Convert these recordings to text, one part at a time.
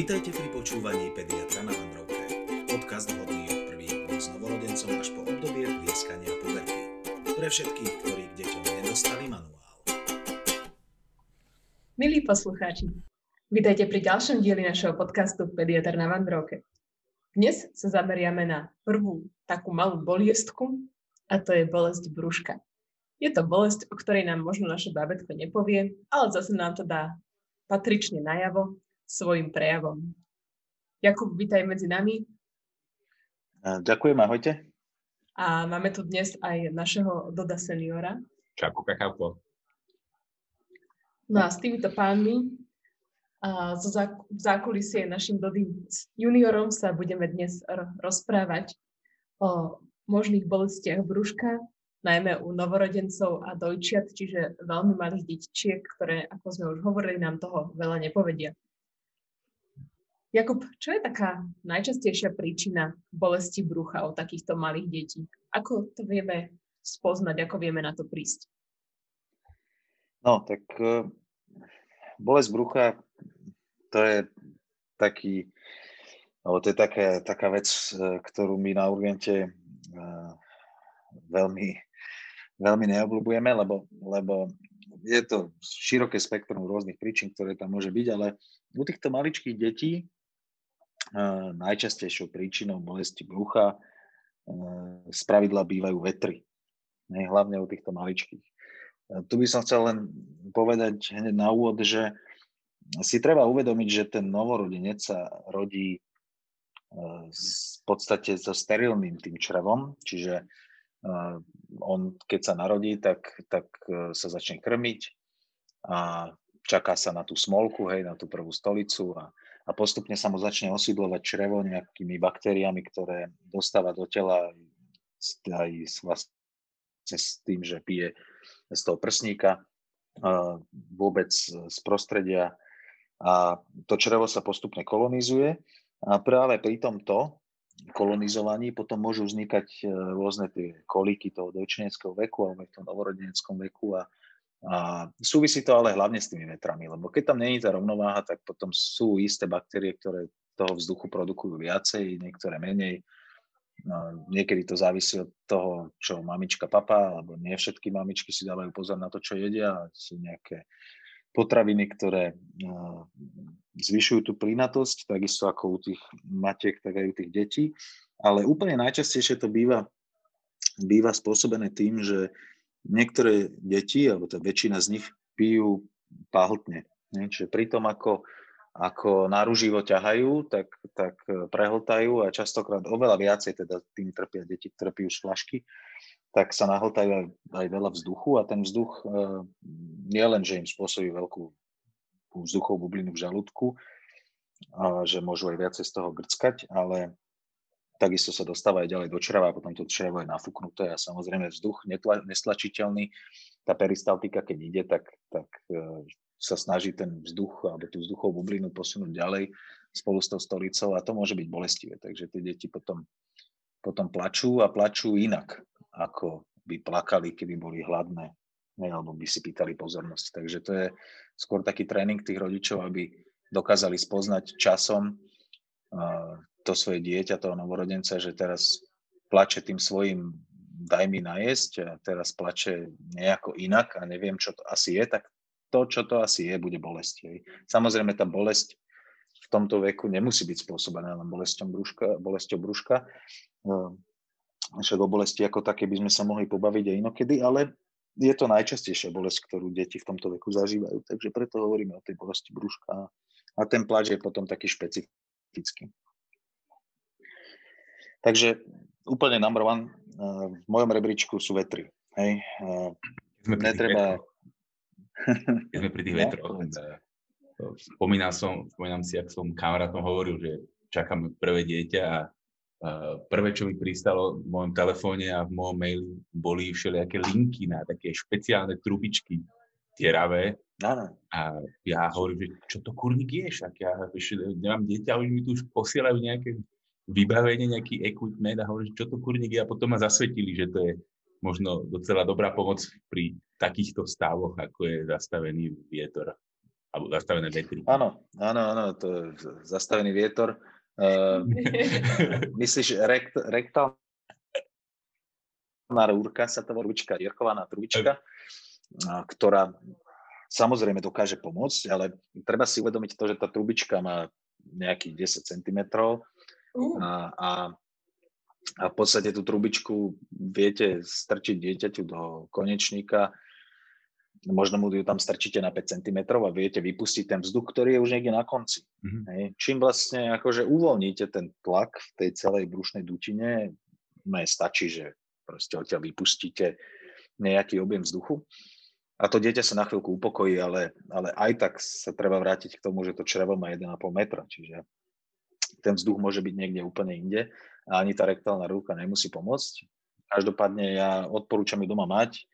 Vítajte pri počúvaní Pediatra na Vandrovke. Podcast vhodný od prvých dní s novorodencom až po obdobie plieskania puberty. Pre všetkých, ktorí k deťom nedostali manuál. Milí poslucháči, vítajte pri ďalšom dieli našeho podcastu Pediatr na Vandrovke. Dnes sa zameriame na prvú takú malú boliestku a to je bolesť brúška. Je to bolesť, o ktorej nám možno naše bábetko nepovie, ale zase nám to dá patrične najavo svojim prejavom. Jakub, vítaj medzi nami. Ďakujem, ahojte. A máme tu dnes aj našeho Doda seniora. Čapu, kakaupo. No a s týmito pánmi a zo zákulisie našim Dodým juniorom sa budeme dnes rozprávať o možných bolestiach brúška, najmä u novorodencov a dojčiat, čiže veľmi malých detičiek, ktoré, ako sme už hovorili, nám toho veľa nepovedia. Jakub, čo je taká najčastejšia príčina bolesti brucha u takýchto malých detí? Ako to vieme spoznať, ako vieme na to prísť? No, tak uh, bolesť brucha, to je taký, alebo to je taká, taká vec, e, ktorú my na urgente uh, veľmi veľmi neobľúbujeme, lebo, lebo je to široké spektrum rôznych príčin, ktoré tam môže byť, ale u týchto maličkých detí najčastejšou príčinou bolesti brucha uh, z pravidla bývajú vetry. Ne, hlavne u týchto maličkých. Uh, tu by som chcel len povedať hneď na úvod, že si treba uvedomiť, že ten novorodenec sa rodí v podstate so sterilným tým črevom, čiže on keď sa narodí, tak, tak sa začne krmiť a čaká sa na tú smolku, hej, na tú prvú stolicu a, a postupne sa mu začne osídlovať črevo nejakými baktériami, ktoré dostáva do tela aj s, vlastne s tým, že pije z toho prsníka, vôbec z prostredia. A to črevo sa postupne kolonizuje. A práve pri tomto kolonizovaní potom môžu vznikať e, rôzne tie kolíky toho dojčeneckého veku alebo v tom novorodeneckom veku a, a súvisí to ale hlavne s tými vetrami, lebo keď tam není tá rovnováha, tak potom sú isté baktérie, ktoré toho vzduchu produkujú viacej, niektoré menej. No, niekedy to závisí od toho, čo mamička, papa, alebo nie všetky mamičky si dávajú pozor na to, čo jedia. Sú nejaké potraviny, ktoré zvyšujú tú plynatosť, takisto ako u tých matiek, tak aj u tých detí. Ale úplne najčastejšie to býva, býva spôsobené tým, že niektoré deti, alebo tá väčšina z nich, pijú pahltne. Čiže pri ako, ako naruživo ťahajú, tak, tak prehltajú a častokrát oveľa viacej teda tým trpia deti, ktoré pijú z flašky tak sa nahltajú aj, aj veľa vzduchu a ten vzduch e, nie len, že im spôsobí veľkú vzduchovú bublinu v žalúdku, a že môžu aj viacej z toho grckať, ale takisto sa dostáva aj ďalej do čreva potom to črevo je nafúknuté a samozrejme vzduch netla, nestlačiteľný. Tá peristaltika, keď ide, tak, tak e, sa snaží ten vzduch alebo tú vzduchovú bublinu posunúť ďalej spolu s tou stolicou a to môže byť bolestivé. Takže tie deti potom, potom plačú a plačú inak ako by plakali, keby boli hladné, ne, alebo by si pýtali pozornosť. Takže to je skôr taký tréning tých rodičov, aby dokázali spoznať časom to svoje dieťa, toho novorodenca, že teraz plače tým svojim daj mi najesť a teraz plače nejako inak a neviem, čo to asi je, tak to, čo to asi je, bude bolesť. Hej. Samozrejme, tá bolesť v tomto veku nemusí byť spôsobená len bolesťou brúška. Bolesťou brúška však o bolesti ako také by sme sa mohli pobaviť aj inokedy, ale je to najčastejšia bolesť, ktorú deti v tomto veku zažívajú. Takže preto hovoríme o tej bolesti brúška a ten pláč je potom taký špecifický. Takže úplne number one eh, v mojom rebríčku sú vetry. Hej. Eh, sme pri Netreba... Keď sme pri tých no, vetroch, eh, spomínal som, spomínam si, ak som kamarátom hovoril, že čakám prvé dieťa a prvé, čo mi pristalo v mojom telefóne a v mojom mailu, boli všelijaké linky na také špeciálne trubičky tieravé. Áno. A ja hovorím, že čo to kurník je, však ja nemám dieťa, ale mi tu už posielajú nejaké vybavenie, nejaký equipment a hovorím, čo to kurník je a potom ma zasvetili, že to je možno docela dobrá pomoc pri takýchto stavoch, ako je zastavený vietor. Alebo zastavené vetry. Áno, áno, áno, to je zastavený vietor. Uh, myslíš rekt, rektálna rúrka sa to ručka, jirkovaná trubička, ktorá samozrejme dokáže pomôcť, ale treba si uvedomiť to, že tá trubička má nejakých 10 cm a, a, a v podstate tú trubičku viete strčiť dieťaťu do konečníka možno mu ju tam strčíte na 5 cm a viete vypustiť ten vzduch, ktorý je už niekde na konci. Mm-hmm. Hej. Čím vlastne akože uvoľníte ten tlak v tej celej brušnej dutine, no stačí, že proste odtiaľ vypustíte nejaký objem vzduchu a to dieťa sa na chvíľku upokojí, ale, ale aj tak sa treba vrátiť k tomu, že to črevo má 1,5 metra, čiže ten vzduch môže byť niekde úplne inde a ani tá rektálna ruka nemusí pomôcť. Každopádne ja odporúčam ju doma mať,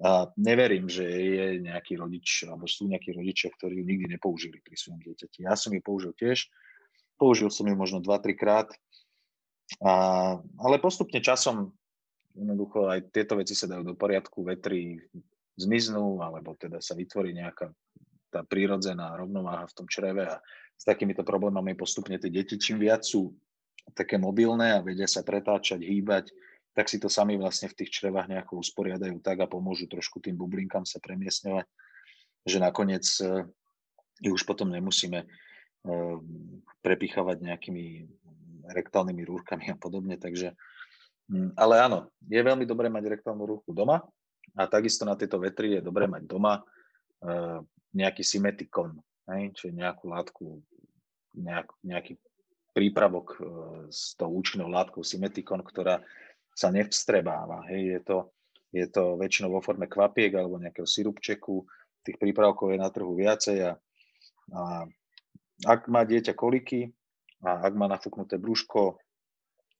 a neverím, že je nejaký rodič, alebo sú nejakí rodičia, ktorí ju nikdy nepoužili pri svojom dieťati. Ja som ju použil tiež. Použil som ju možno 2-3 krát. A, ale postupne časom jednoducho aj tieto veci sa dajú do poriadku, vetry zmiznú, alebo teda sa vytvorí nejaká tá prírodzená rovnováha v tom čreve a s takýmito problémami postupne tie deti, čím viac sú také mobilné a vedia sa pretáčať, hýbať, tak si to sami vlastne v tých črevách nejako usporiadajú tak a pomôžu trošku tým bublinkám sa premiesňovať, že nakoniec uh, ich už potom nemusíme uh, prepichovať nejakými rektálnymi rúrkami a podobne, takže um, ale áno, je veľmi dobré mať rektálnu rúrku doma a takisto na tieto vetry je dobré mať doma uh, nejaký symetikon, hej, čiže nejakú látku, nejak, nejaký prípravok s tou účinnou látkou symetikon, ktorá sa nevstrebáva. Hej, je to, je to väčšinou vo forme kvapiek alebo nejakého sirupčeku. Tých prípravkov je na trhu viacej a, a ak má dieťa koliky a ak má nafúknuté brúško,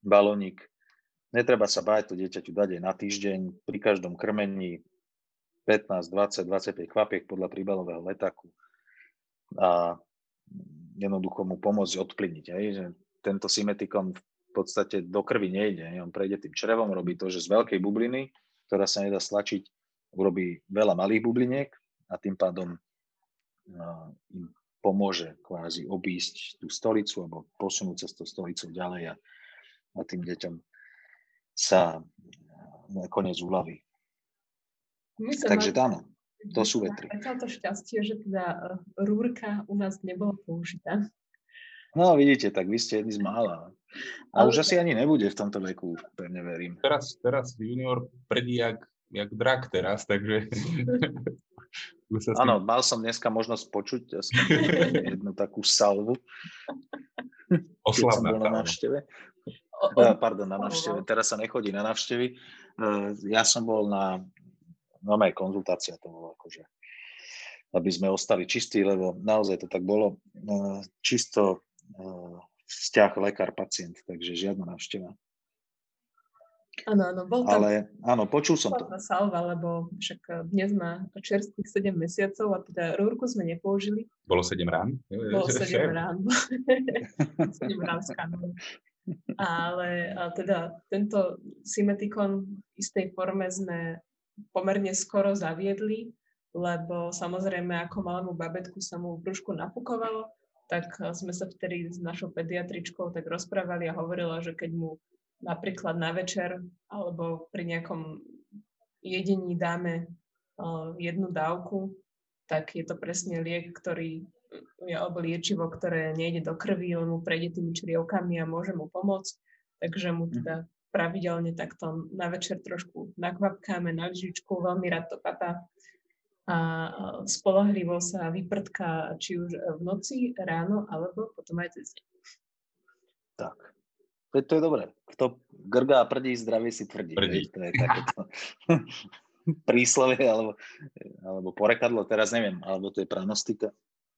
balónik, netreba sa báť to dieťaťu dať aj na týždeň pri každom krmení 15, 20, 25 kvapiek podľa príbalového letáku a jednoducho mu pomôcť odplyniť. Aj, že tento symetikon v podstate do krvi nejde. On prejde tým črevom, robí to, že z veľkej bubliny, ktorá sa nedá stlačiť, urobí veľa malých bubliniek a tým pádom im pomôže kvázi obísť tú stolicu alebo posunúť sa tú stolicu ďalej a, a tým deťom sa nakoniec uľaví. Takže áno, to sú vetry. to šťastie, že teda e, rúrka u nás nebola použitá. No vidíte, tak vy ste jedni z mála. A už asi ani nebude v tomto veku, pevne verím. Teraz, teraz junior predí jak, jak drak teraz, takže... Áno, mal som dneska možnosť počuť jednu takú salvu. Oslavná bol na návšteve. Pardon, na návšteve. Teraz sa nechodí na návštevy. Eh, ja som bol na normálnej konzultácia, to bolo akože aby sme ostali čistí, lebo naozaj to tak bolo. Eh, čisto Eh, vzťah lekár-pacient, takže žiadna návšteva. Áno, áno, bol tam... Ale áno, počul som to. salva, lebo však dnes má čerstvých 7 mesiacov a teda rúrku sme nepoužili. Bolo 7 rán? Bolo 7 rán. 7 rán skanov. Ale teda tento Symetikon v istej forme sme pomerne skoro zaviedli, lebo samozrejme ako malému babetku sa mu brúšku napukovalo tak eh, sme sa vtedy s našou pediatričkou tak rozprávali a hovorila, že keď mu napríklad na večer alebo pri nejakom jedení dáme uh, jednu dávku, tak je to presne liek, ktorý alebo liečivo, ktoré nejde do krvi, on mu prejde tými črievkami a môže mu pomôcť. Takže mu mhm. teda pravidelne takto na večer trošku nakvapkáme na lžičku, veľmi rád to papa a spolahlivo sa vyprtká či už v noci, ráno, alebo potom aj cez deň. Tak. To, to je dobré. Kto grgá a prdí, zdravie si tvrdí. Prdí. To je takéto príslovie alebo, alebo porekadlo, teraz neviem, alebo to je pranostika.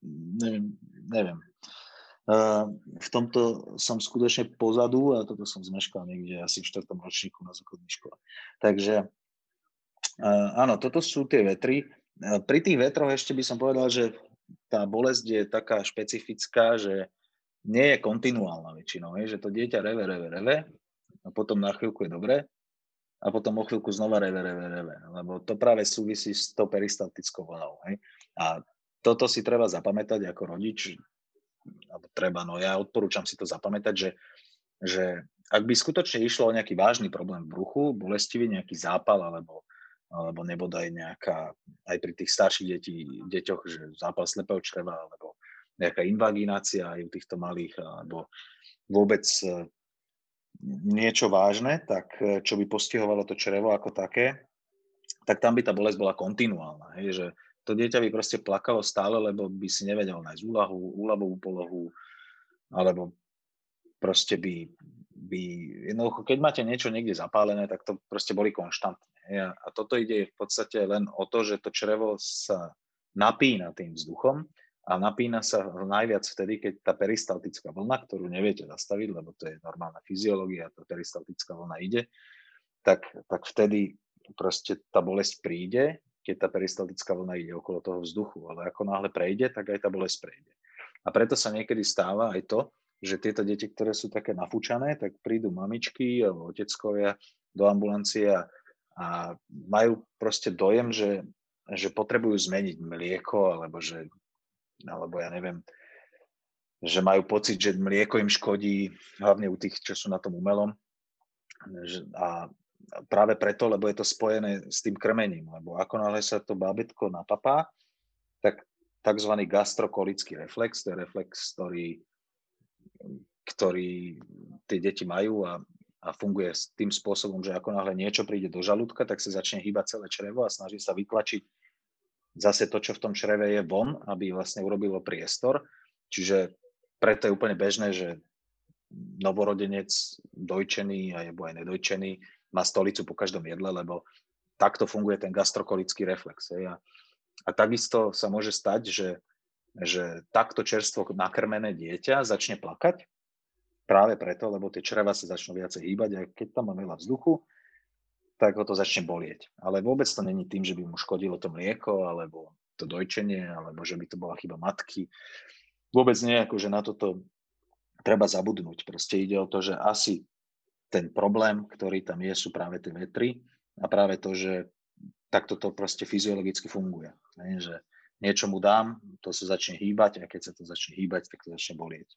Neviem, neviem. Uh, v tomto som skutočne pozadu a toto som zmeškal niekde asi v štvrtom ročníku na základnej škole. Takže uh, áno, toto sú tie vetry. Pri tých vetroch ešte by som povedal, že tá bolesť je taká špecifická, že nie je kontinuálna väčšinou, že to dieťa reve, reve, reve a potom na chvíľku je dobre a potom o chvíľku znova reve, reve, reve, lebo to práve súvisí s tou peristaltickou vlnou. A toto si treba zapamätať ako rodič, alebo treba, no ja odporúčam si to zapamätať, že, že ak by skutočne išlo o nejaký vážny problém v bruchu, bolestivý nejaký zápal alebo, alebo nebodaj nejaká, aj pri tých starších detí, deťoch, že zápal slepého čreva alebo nejaká invaginácia aj u týchto malých alebo vôbec e, niečo vážne, tak e, čo by postihovalo to črevo ako také, tak tam by tá bolesť bola kontinuálna. Hej, že to dieťa by proste plakalo stále, lebo by si nevedel nájsť úlahu, úľavovú polohu, alebo proste by, by jednoducho, keď máte niečo niekde zapálené, tak to proste boli konštantne. A toto ide v podstate len o to, že to črevo sa napína tým vzduchom a napína sa najviac vtedy, keď tá peristaltická vlna, ktorú neviete zastaviť, lebo to je normálna fyziológia, tá peristaltická vlna ide, tak, tak vtedy proste tá bolesť príde keď tá peristaltická vlna ide okolo toho vzduchu, ale ako náhle prejde, tak aj tá bolesť prejde. A preto sa niekedy stáva aj to, že tieto deti, ktoré sú také nafúčané, tak prídu mamičky alebo oteckovia do ambulancie a, a majú proste dojem, že, že potrebujú zmeniť mlieko, alebo že, alebo ja neviem, že majú pocit, že mlieko im škodí, hlavne u tých, čo sú na tom umelom. A práve preto, lebo je to spojené s tým krmením, lebo ako náhle sa to bábetko napapá, tak tzv. gastrokolický reflex, to je reflex, ktorý, ktorý tie deti majú a, a funguje s tým spôsobom, že ako náhle niečo príde do žalúdka, tak sa začne hýbať celé črevo a snaží sa vytlačiť zase to, čo v tom čreve je von, aby vlastne urobilo priestor. Čiže preto je úplne bežné, že novorodenec dojčený alebo aj nedojčený má stolicu po každom jedle, lebo takto funguje ten gastrokolický reflex. A, a takisto sa môže stať, že, že takto čerstvo nakrmené dieťa začne plakať práve preto, lebo tie čreva sa začnú viacej hýbať a keď tam má veľa vzduchu, tak ho to začne bolieť. Ale vôbec to není tým, že by mu škodilo to mlieko alebo to dojčenie, alebo že by to bola chyba matky. Vôbec nie, ako že na toto treba zabudnúť. Proste ide o to, že asi ten problém, ktorý tam je, sú práve tie vetry a práve to, že takto to proste fyziologicky funguje. Ne? Že niečo mu dám, to sa začne hýbať a keď sa to začne hýbať, tak to začne bolieť.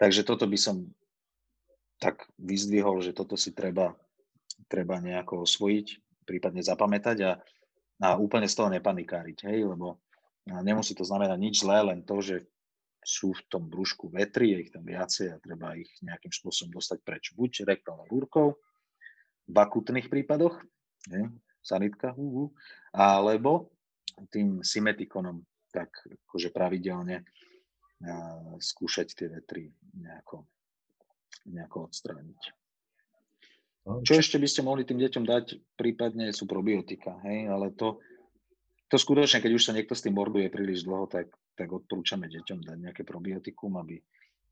Takže toto by som tak vyzdvihol, že toto si treba, treba nejako osvojiť, prípadne zapamätať a, a úplne z toho nepanikáriť, hej, lebo nemusí to znamenať nič zlé, len to, že sú v tom brúšku vetri, je ich tam viacej a treba ich nejakým spôsobom dostať preč. Buď rektálnou rúrkou, v akutných prípadoch, je, sanitka, uh, uh, alebo tým symetikonom, tak akože pravidelne uh, skúšať tie vetry nejako, nejako odstrániť. Čo ešte by ste mohli tým deťom dať? Prípadne sú probiotika, hej, ale to, to skutočne, keď už sa niekto s tým morduje príliš dlho, tak tak odporúčame deťom dať nejaké probiotikum, aby,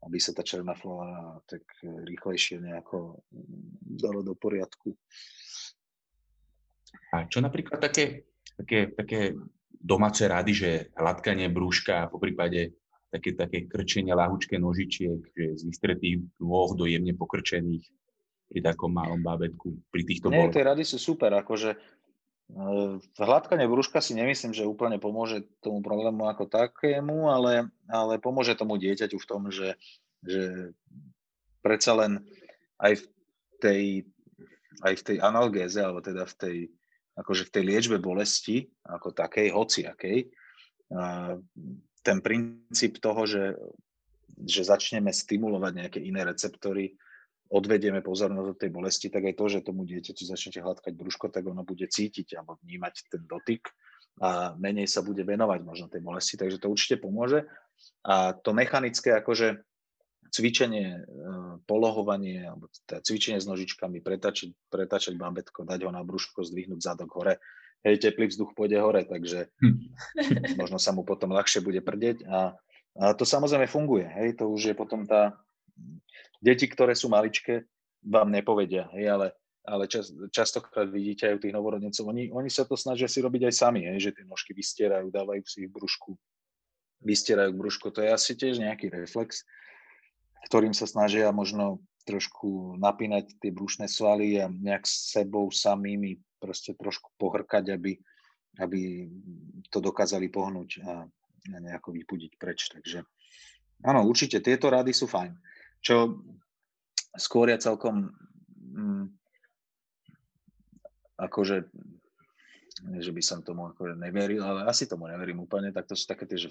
aby sa tá černá flóra tak rýchlejšie nejako dalo do poriadku. A čo napríklad také, také, také domáce rady, že hladkanie brúška, po prípade také, také krčenie lahučké nožičiek, že z vystretých nôh do jemne pokrčených pri takom malom bábetku, pri týchto Nie, tie rady sú super, akože Hladkanie brúška si nemyslím, že úplne pomôže tomu problému ako takému, ale, ale pomôže tomu dieťaťu v tom, že, že predsa len aj v tej, aj v tej analgéze, alebo teda v tej, akože v tej liečbe bolesti ako takej, hociakej, ten princíp toho, že, že začneme stimulovať nejaké iné receptory, odvedieme pozornosť od tej bolesti, tak aj to, že tomu dieťaťu začnete hladkať brúško, tak ono bude cítiť alebo vnímať ten dotyk a menej sa bude venovať možno tej bolesti, takže to určite pomôže. A to mechanické akože cvičenie, e, polohovanie, alebo teda cvičenie s nožičkami, pretačiť, pretačať bábetko, dať ho na brúško, zdvihnúť zadok hore, hej, teplý vzduch pôjde hore, takže hm. možno sa mu potom ľahšie bude prdeť a, a to samozrejme funguje, hej, to už je potom tá Deti, ktoré sú maličké, vám nepovedia, hej, ale, ale čas, častokrát vidíte aj u tých novorodencov, oni, oni sa to snažia si robiť aj sami, hej, že tie nožky vystierajú, dávajú si ich brúšku, vystierajú brúško, to je asi tiež nejaký reflex, ktorým sa snažia možno trošku napínať tie brušné svaly a nejak s sebou samými proste trošku pohrkať, aby, aby to dokázali pohnúť a, a nejako vypudiť preč. Takže áno, určite tieto rady sú fajn. Čo skôr ja celkom mm, akože že by som tomu akože neveril, ale asi tomu neverím úplne, tak to sú také tie, že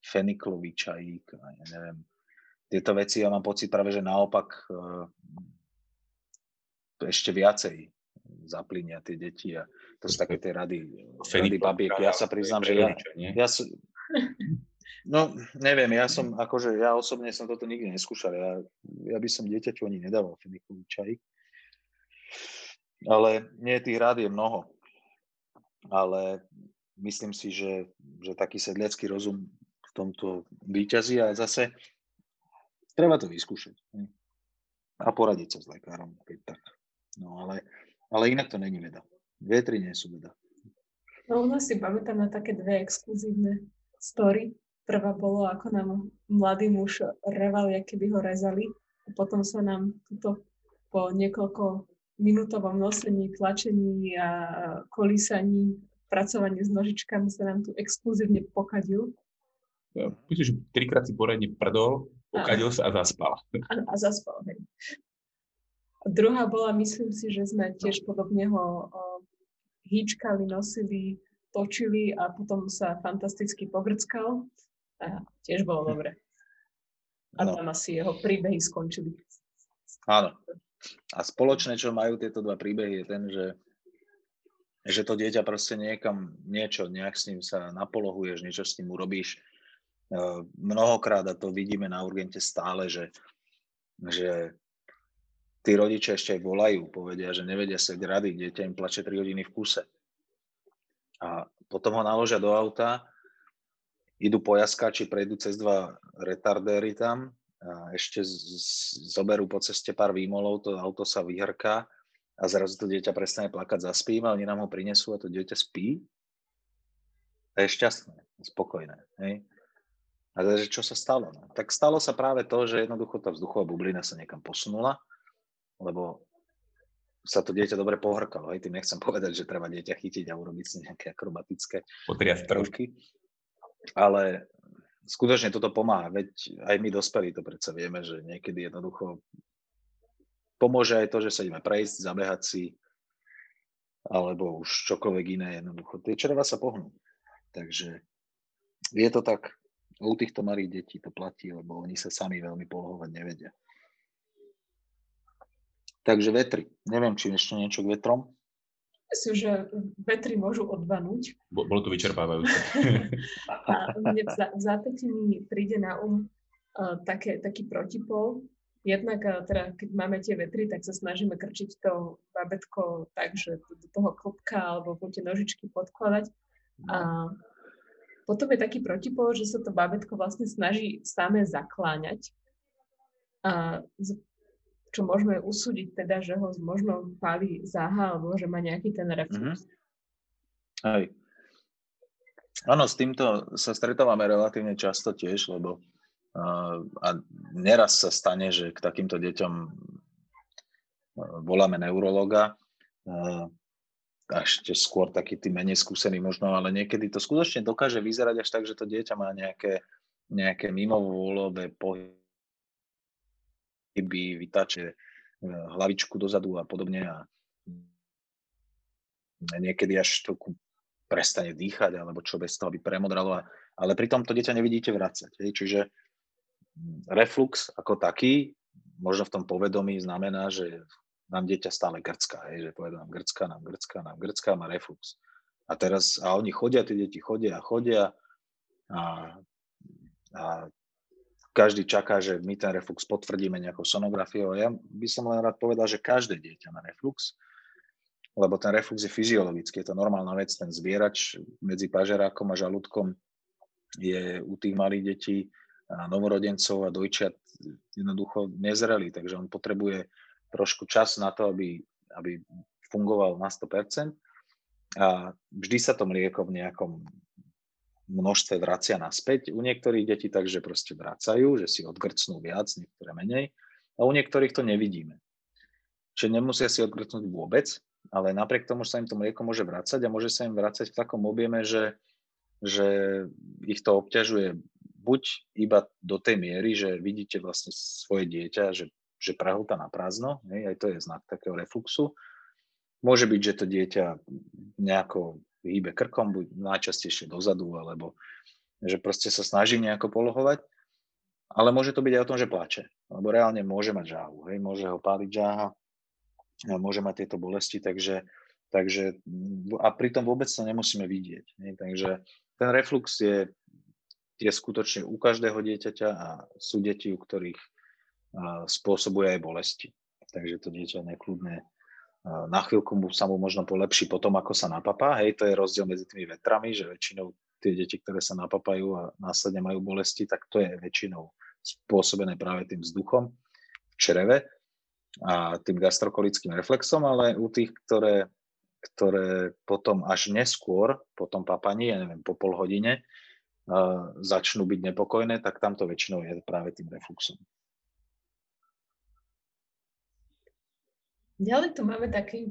feniklový čajík, ja neviem. Tieto veci ja mám pocit práve, že naopak uh, ešte viacej zaplínia tie deti a to sú také tie rady, rady babiek. Ja sa priznám, že ja, ja no neviem, ja som, akože ja osobne som toto nikdy neskúšal. Ja, ja by som dieťaťu ani nedával fenikový čajík. Ale nie, tých rád je mnoho. Ale myslím si, že, že taký sedliacký rozum v tomto výťazí a zase treba to vyskúšať. A poradiť sa s lekárom, keď tak. No ale, ale inak to není veda. Vetri nie sú veda. No u nás si pamätám na také dve exkluzívne story. Prvá bolo, ako nám mladý muž reval, aké by ho rezali. A potom sa nám tuto po niekoľko minútovom nosení, tlačení a kolísaní, pracovaní s nožičkami sa nám tu exkluzívne pokadil. Ja, myslím, že trikrát si poradne prdol, pokadil sa a zaspal. A, a zaspal, hej. A druhá bola, myslím si, že sme tiež podobne ho hýčkali, nosili, točili a potom sa fantasticky pogrckal. Tiež bolo dobre. A no. tam asi jeho príbehy skončili. Áno. A spoločné, čo majú tieto dva príbehy, je ten, že, že to dieťa proste niekam niečo, nejak s ním sa napolohuješ, niečo s ním urobíš. E, mnohokrát, a to vidíme na urgente stále, že, že tí rodičia ešte aj volajú, povedia, že nevedia sa rady, dieťa im plače 3 hodiny v kuse. A potom ho naložia do auta, idú po jaskáči, prejdú cez dva retardéry tam, a ešte z, z, zoberú po ceste pár výmolov, to auto sa vyhrká a zrazu to dieťa prestane plakať, zaspí, a oni nám ho prinesú a to dieťa spí a je šťastné, spokojné. Hej? A takže čo sa stalo? No? Tak stalo sa práve to, že jednoducho tá vzduchová bublina sa niekam posunula, lebo sa to dieťa dobre pohrkalo. Hej, tým nechcem povedať, že treba dieťa chytiť a urobiť si nejaké akrobatické prvky. Ale skutočne toto pomáha, veď aj my dospelí to predsa vieme, že niekedy jednoducho pomôže aj to, že sa ideme prejsť, zabehať si, alebo už čokoľvek iné jednoducho. Tie čreva sa pohnú. Takže je to tak, u týchto malých detí to platí, lebo oni sa sami veľmi polohovať nevedia. Takže vetri. Neviem, či ešte niečo k vetrom. Myslím, že vetri môžu odvanúť. Bolo to vyčerpávajúce. a mne v, zápäti mi príde na um uh, také, taký protipol. Jednak uh, teda, keď máme tie vetry, tak sa snažíme krčiť to babetko tak, že do, do toho klopka alebo tie nožičky podkladať. A potom je taký protipol, že sa to babetko vlastne snaží samé zakláňať. A čo môžeme usúdiť teda, že ho možno pálí záha alebo že má nejaký ten reflux. Mm-hmm. Hej. Áno, s týmto sa stretávame relatívne často tiež, lebo a neraz sa stane, že k takýmto deťom voláme neurologa, ešte skôr taký tým menej skúsený možno, ale niekedy to skutočne dokáže vyzerať až tak, že to dieťa má nejaké, nejaké mimovôľové pohyby keby vytáče e, hlavičku dozadu a podobne a niekedy až trochu prestane dýchať alebo čo bez toho by premodralo. Ale pritom to dieťa nevidíte vracať. Hej. Čiže reflux ako taký, možno v tom povedomí znamená, že nám dieťa stále grcká, hej, že povedal nám grcká, nám grcká, nám grcká, má reflux. A teraz, a oni chodia, tie deti chodia a chodia a, a každý čaká, že my ten reflux potvrdíme nejakou sonografiou. Ja by som len rád povedal, že každé dieťa má reflux, lebo ten reflux je fyziologický, je to normálna vec, ten zbierač medzi pažerákom a žalúdkom je u tých malých detí a novorodencov a dojčiat jednoducho nezrelý, takže on potrebuje trošku čas na to, aby, aby fungoval na 100%. A vždy sa to mlieko v nejakom množstve vracia naspäť. U niektorých detí takže proste vracajú, že si odgrcnú viac, niektoré menej. A u niektorých to nevidíme. Čiže nemusia si odgrcnúť vôbec, ale napriek tomu sa im to mlieko môže vrácať a môže sa im vrácať v takom objeme, že, že ich to obťažuje buď iba do tej miery, že vidíte vlastne svoje dieťa, že, že prahúta na prázdno, aj to je znak takého refluxu. Môže byť, že to dieťa nejako hýbe krkom, buď najčastejšie dozadu, alebo že proste sa snaží nejako polohovať. Ale môže to byť aj o tom, že plače. Lebo reálne môže mať žáhu. Hej? Môže ho páliť žáha, môže mať tieto bolesti, takže, takže a pritom vôbec to nemusíme vidieť. Hej? Takže ten reflux je, je skutočne u každého dieťaťa a sú deti, u ktorých spôsobuje aj bolesti. Takže to dieťa nekľudne na chvíľku mu sa mu možno polepší potom, ako sa napapá. Hej, to je rozdiel medzi tými vetrami, že väčšinou tie deti, ktoré sa napapajú a následne majú bolesti, tak to je väčšinou spôsobené práve tým vzduchom v čreve a tým gastrokolickým reflexom, ale u tých, ktoré, ktoré potom až neskôr, po tom papaní, ja neviem, po pol hodine, začnú byť nepokojné, tak tamto väčšinou je práve tým refluxom. Ďalej tu máme také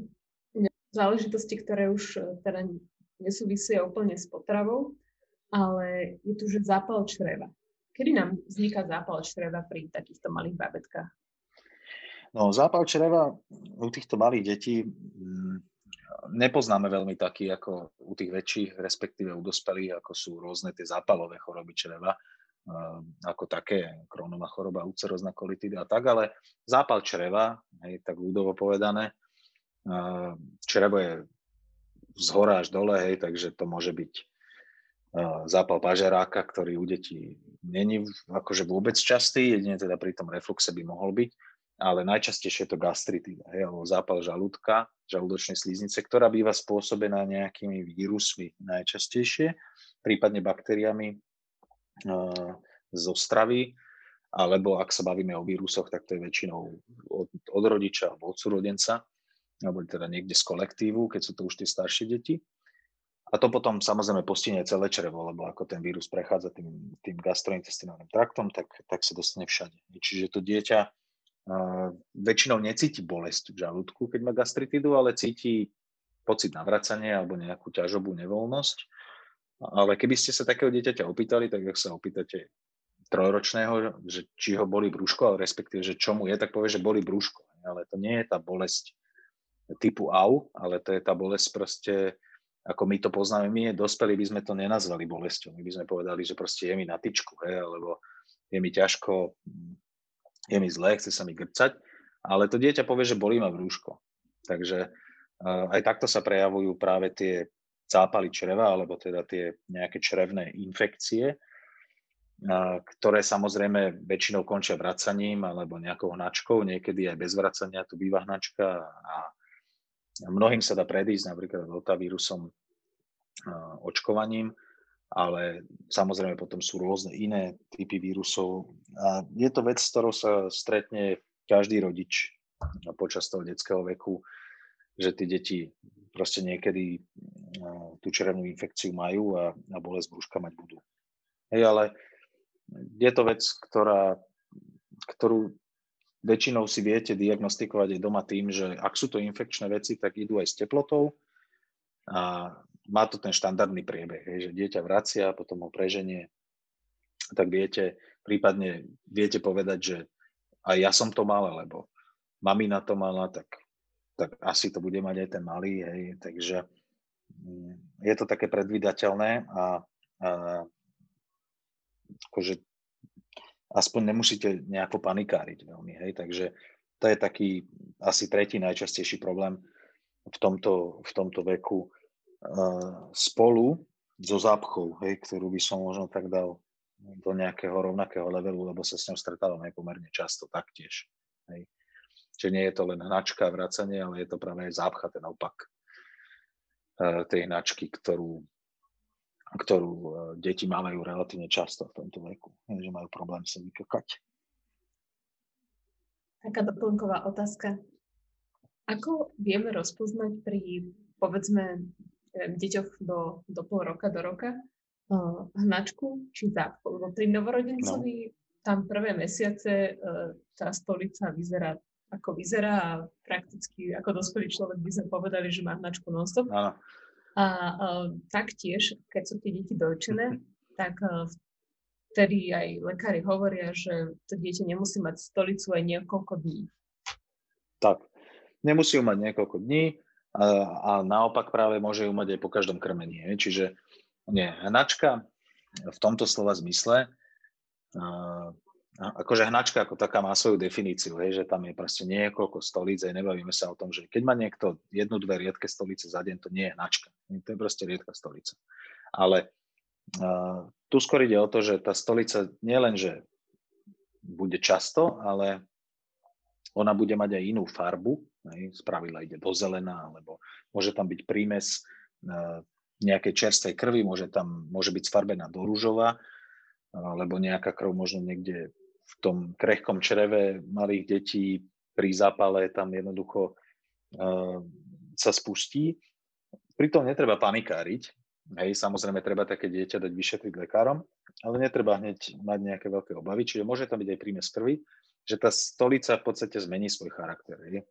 záležitosti, ktoré už e, teda nesúvisia úplne s potravou, ale je tu, že zápal čreva. Kedy nám vzniká zápal čreva pri takýchto malých babetkách? No, zápal čreva u týchto malých detí mm, nepoznáme veľmi taký ako u tých väčších, respektíve u dospelých, ako sú rôzne tie zápalové choroby čreva, ako také, krónová choroba, ulcerozná kolitida a tak, ale zápal čreva, hej, tak ľudovo povedané, ehm, črevo je z hora až dole, hej, takže to môže byť ehm, zápal pažeráka, ktorý u detí není akože vôbec častý, jedine teda pri tom refluxe by mohol byť, ale najčastejšie je to gastritída, hej, alebo zápal žalúdka, žalúdočnej sliznice, ktorá býva spôsobená nejakými vírusmi najčastejšie, prípadne baktériami, zo stravy, alebo ak sa bavíme o vírusoch, tak to je väčšinou od, od rodiča alebo od súrodenca, alebo teda niekde z kolektívu, keď sú to už tie staršie deti. A to potom samozrejme postihne celé črevo, lebo ako ten vírus prechádza tým, tým gastrointestinálnym traktom, tak, tak sa dostane všade. Čiže to dieťa uh, väčšinou necíti bolesť v žalúdku, keď má gastritidu, ale cíti pocit navracania alebo nejakú ťažobú nevoľnosť ale keby ste sa takého dieťaťa opýtali, tak ak sa opýtate trojročného, že či ho boli brúško, ale respektíve, že čo mu je, tak povie, že boli brúško. Ale to nie je tá bolesť typu AU, ale to je tá bolesť proste, ako my to poznáme, my dospelí by sme to nenazvali bolesťou. My by sme povedali, že proste je mi na tyčku, hej, alebo je mi ťažko, je mi zlé, chce sa mi grcať, ale to dieťa povie, že bolí ma brúško. Takže aj takto sa prejavujú práve tie zápaly čreva, alebo teda tie nejaké črevné infekcie, ktoré samozrejme väčšinou končia vracaním alebo nejakou hnačkou, niekedy aj bez vracania tu býva hnačka a mnohým sa dá predísť napríklad rotavírusom očkovaním, ale samozrejme potom sú rôzne iné typy vírusov. A je to vec, s ktorou sa stretne každý rodič počas toho detského veku, že tie deti proste niekedy tú červenú infekciu majú a, a bolesť brúška mať budú. Hej, ale je to vec, ktorá, ktorú väčšinou si viete diagnostikovať aj doma tým, že ak sú to infekčné veci, tak idú aj s teplotou a má to ten štandardný priebeh, hej, že dieťa vracia, potom ho preženie, tak viete, prípadne viete povedať, že aj ja som to mal, alebo mamina to mala, tak tak asi to bude mať aj ten malý, hej, takže mm, je to také predvydateľné a, a akože aspoň nemusíte nejako panikáriť veľmi, hej, takže to je taký asi tretí najčastejší problém v tomto, v tomto veku uh, spolu so zápchou, hej, ktorú by som možno tak dal do nejakého rovnakého levelu, lebo sa s ňou stretávam aj pomerne často taktiež. Hej. Čiže nie je to len hnačka, vracanie, ale je to práve aj zápcha, ten opak e, tej hnačky, ktorú, ktorú e, deti majú relatívne často v tomto veku, že majú problém sa vykokať. Taká doplnková otázka. Ako vieme rozpoznať pri, povedzme, deťoch do, do pol roka, do roka, uh, hnačku či zápchu? Lebo pri novorodencovi no. tam prvé mesiace uh, tá stolica vyzerá ako vyzerá a prakticky ako dospelý človek by sme povedali, že má hnačku non-stop. A, a taktiež, keď sú tie deti dojčené, tak a, vtedy aj lekári hovoria, že to dieťa nemusí mať stolicu aj niekoľko dní. Tak, nemusí ju mať niekoľko dní a, a naopak práve môže ju mať aj po každom krmení. Čiže nie, hnačka v tomto slova zmysle akože hnačka ako taká má svoju definíciu, hej, že tam je proste niekoľko stolíc, aj nebavíme sa o tom, že keď má niekto jednu, dve riedke stolice za deň, to nie je hnačka. To je proste riedka stolica. Ale uh, tu skôr ide o to, že tá stolica nielen, že bude často, ale ona bude mať aj inú farbu, hej, z pravidla ide do zelená, alebo môže tam byť prímes uh, nejakej čerstvej krvi, môže tam môže byť sfarbená do rúžova, alebo nejaká krv možno niekde v tom krehkom čreve malých detí pri zápale tam jednoducho uh, sa spustí. Pritom netreba panikáriť. Hej, samozrejme, treba také dieťa dať vyšetriť lekárom, ale netreba hneď mať nejaké veľké obavy, čiže môže tam byť aj prímes krvi, že tá stolica v podstate zmení svoj charakter. Hej.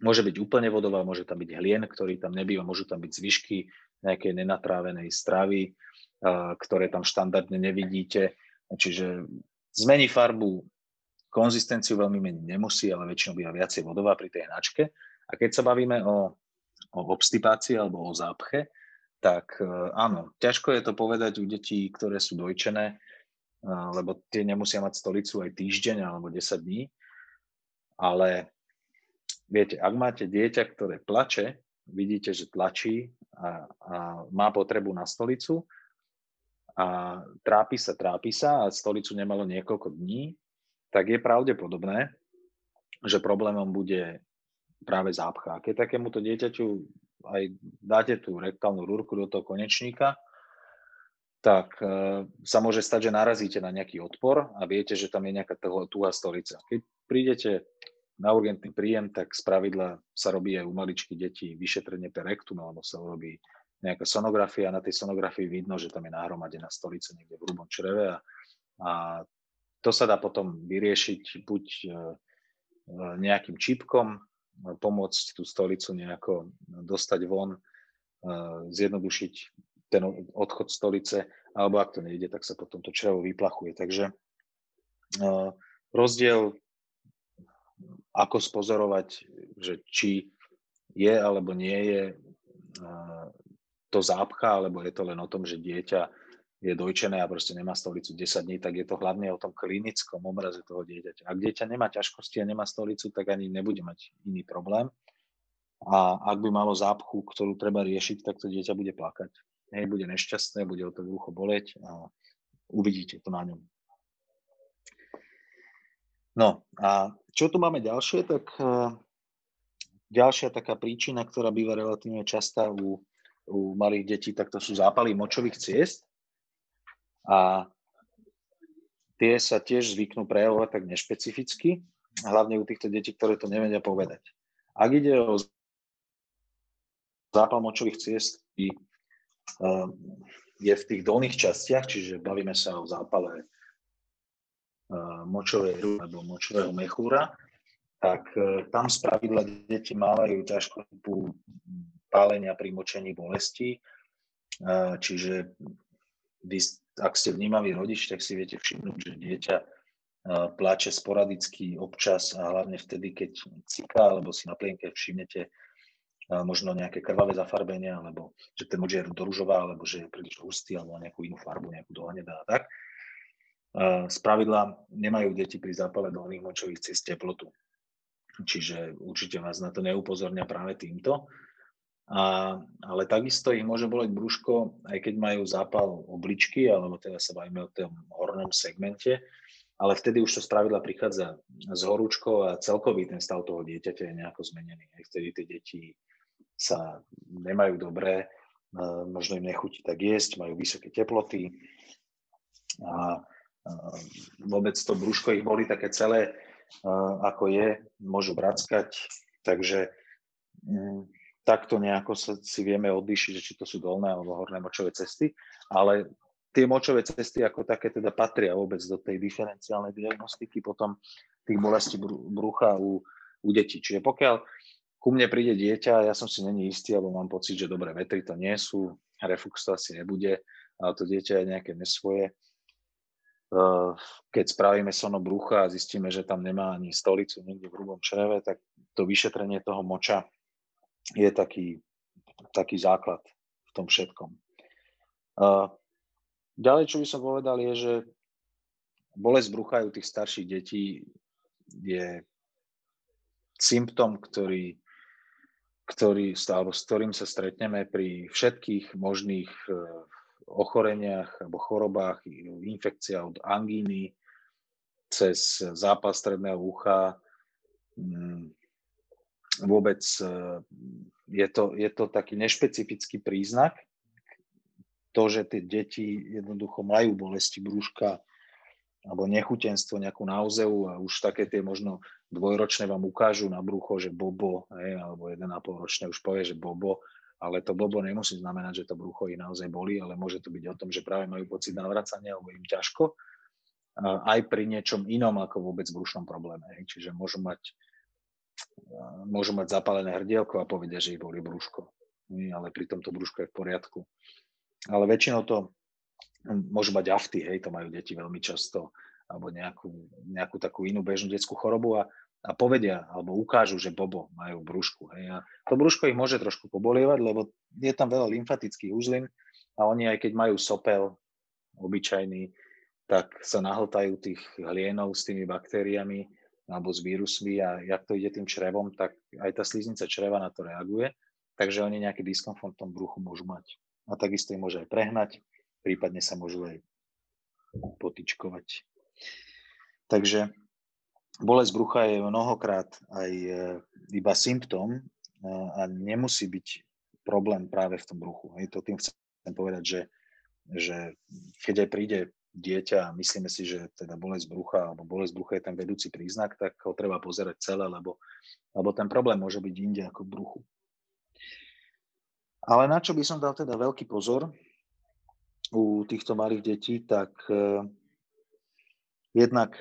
Môže byť úplne vodová, môže tam byť hlien, ktorý tam nebýva, môžu tam byť zvyšky nejakej nenatrávenej stravy, ktoré tam štandardne nevidíte. Čiže zmení farbu, konzistenciu veľmi meniť nemusí, ale väčšinou býva viacej vodová pri tej hnačke. A keď sa bavíme o, o obstipácii alebo o zápche, tak e, áno, ťažko je to povedať u detí, ktoré sú dojčené, e, lebo tie nemusia mať stolicu aj týždeň alebo 10 dní. Ale viete, ak máte dieťa, ktoré plače, vidíte, že tlačí a, a má potrebu na stolicu, a trápi sa, trápi sa a stolicu nemalo niekoľko dní, tak je pravdepodobné, že problémom bude práve zápcha. Keď takémuto dieťaťu aj dáte tú rektálnu rúrku do toho konečníka, tak e, sa môže stať, že narazíte na nejaký odpor a viete, že tam je nejaká tuhá stolica. Keď prídete na urgentný príjem, tak z pravidla sa robí aj u maličky detí vyšetrenie per rectum, alebo sa urobí nejaká sonografia, na tej sonografii vidno, že tam je nahromadená stolica niekde v hrubom čreve a, a to sa dá potom vyriešiť buď e, e, nejakým čipkom, pomôcť tú stolicu nejako dostať von, e, zjednodušiť ten odchod stolice, alebo ak to nejde, tak sa potom to črevo vyplachuje. Takže rozdiel, ako spozorovať, že či je alebo nie je to zápcha, alebo je to len o tom, že dieťa je dojčené a proste nemá stolicu 10 dní, tak je to hlavne o tom klinickom obraze toho dieťaťa. Ak dieťa nemá ťažkosti a nemá stolicu, tak ani nebude mať iný problém. A ak by malo zápchu, ktorú treba riešiť, tak to dieťa bude plakať. Hej, bude nešťastné, bude o to brucho boleť a uvidíte to na ňom. No a čo tu máme ďalšie, tak uh, ďalšia taká príčina, ktorá býva relatívne častá u u malých detí, tak to sú zápaly močových ciest. A tie sa tiež zvyknú prejavovať tak nešpecificky, hlavne u týchto detí, ktoré to nevedia povedať. Ak ide o zápal močových ciest, eh, je v tých dolných častiach, čiže bavíme sa o zápale eh, močovej hru alebo močového mechúra, tak eh, tam z pravidla deti mávajú ťažko pálenia pri močení bolesti. Čiže ak ste vnímavý rodič, tak si viete všimnúť, že dieťa plače sporadicky občas a hlavne vtedy, keď ciká, alebo si na plienke všimnete možno nejaké krvavé zafarbenie, alebo že ten moč je do ružová, alebo že je príliš hustý, alebo nejakú inú farbu, nejakú do hnedá a tak. Z pravidla nemajú deti pri zápale dolných močových cest teplotu. Čiže určite vás na to neupozorňa práve týmto. A, ale takisto ich môže boleť brúško, aj keď majú zápal obličky, alebo teda sa bavíme o tom hornom segmente, ale vtedy už to spravidla prichádza s horúčkou a celkový ten stav toho dieťaťa je nejako zmenený. Aj vtedy tie deti sa nemajú dobré, možno im nechutí tak jesť, majú vysoké teploty a vôbec to brúško ich boli také celé, ako je, môžu brackať, takže mm, takto nejako sa, si vieme odlišiť, že či to sú dolné alebo horné močové cesty, ale tie močové cesty ako také teda patria vôbec do tej diferenciálnej diagnostiky potom tých bolestí brucha u, u detí. Čiže pokiaľ ku mne príde dieťa, ja som si není istý, alebo mám pocit, že dobré vetry to nie sú, reflux to asi nebude, ale to dieťa je nejaké nesvoje. Keď spravíme sono brucha a zistíme, že tam nemá ani stolicu niekde v hrubom čreve, tak to vyšetrenie toho moča je taký, taký základ v tom všetkom. Ďalej, čo by som povedal, je, že bolesť brucha u tých starších detí je symptom, ktorý, ktorý, alebo s ktorým sa stretneme pri všetkých možných e, ochoreniach alebo chorobách, infekcia od angíny cez zápas stredného ucha. Vôbec e, je to, je to taký nešpecifický príznak, to, že tie deti jednoducho majú bolesti brúška alebo nechutenstvo, nejakú nauzeu a už také tie možno dvojročné vám ukážu na brucho, že bobo, hej, alebo pol ročné už povie, že bobo, ale to bobo nemusí znamenať, že to brucho ich naozaj boli, ale môže to byť o tom, že práve majú pocit navracania alebo im ťažko, aj pri niečom inom ako vôbec brušnom probléme. Čiže môžu mať, môžu mať zapálené hrdielko a povedia, že ich boli brúško. Ale pri tomto brúško je v poriadku ale väčšinou to môžu mať afty, hej, to majú deti veľmi často, alebo nejakú, nejakú takú inú bežnú detskú chorobu a, a povedia, alebo ukážu, že bobo majú brúšku. Hej. A to brúško ich môže trošku pobolievať, lebo je tam veľa lymfatických uzlín a oni aj keď majú sopel obyčajný, tak sa nahltajú tých hlienov s tými baktériami alebo s vírusmi a jak to ide tým črevom, tak aj tá sliznica čreva na to reaguje, takže oni nejaký diskomfort v tom bruchu môžu mať a takisto ich môže aj prehnať, prípadne sa môžu aj potičkovať. Takže bolesť brucha je mnohokrát aj e, iba symptóm e, a nemusí byť problém práve v tom bruchu. Hej, to tým chcem povedať, že, že keď aj príde dieťa a myslíme si, že teda bolesť brucha alebo bolesť brucha je ten vedúci príznak, tak ho treba pozerať celé, lebo, lebo ten problém môže byť inde ako v bruchu. Ale na čo by som dal teda veľký pozor u týchto malých detí, tak uh, jednak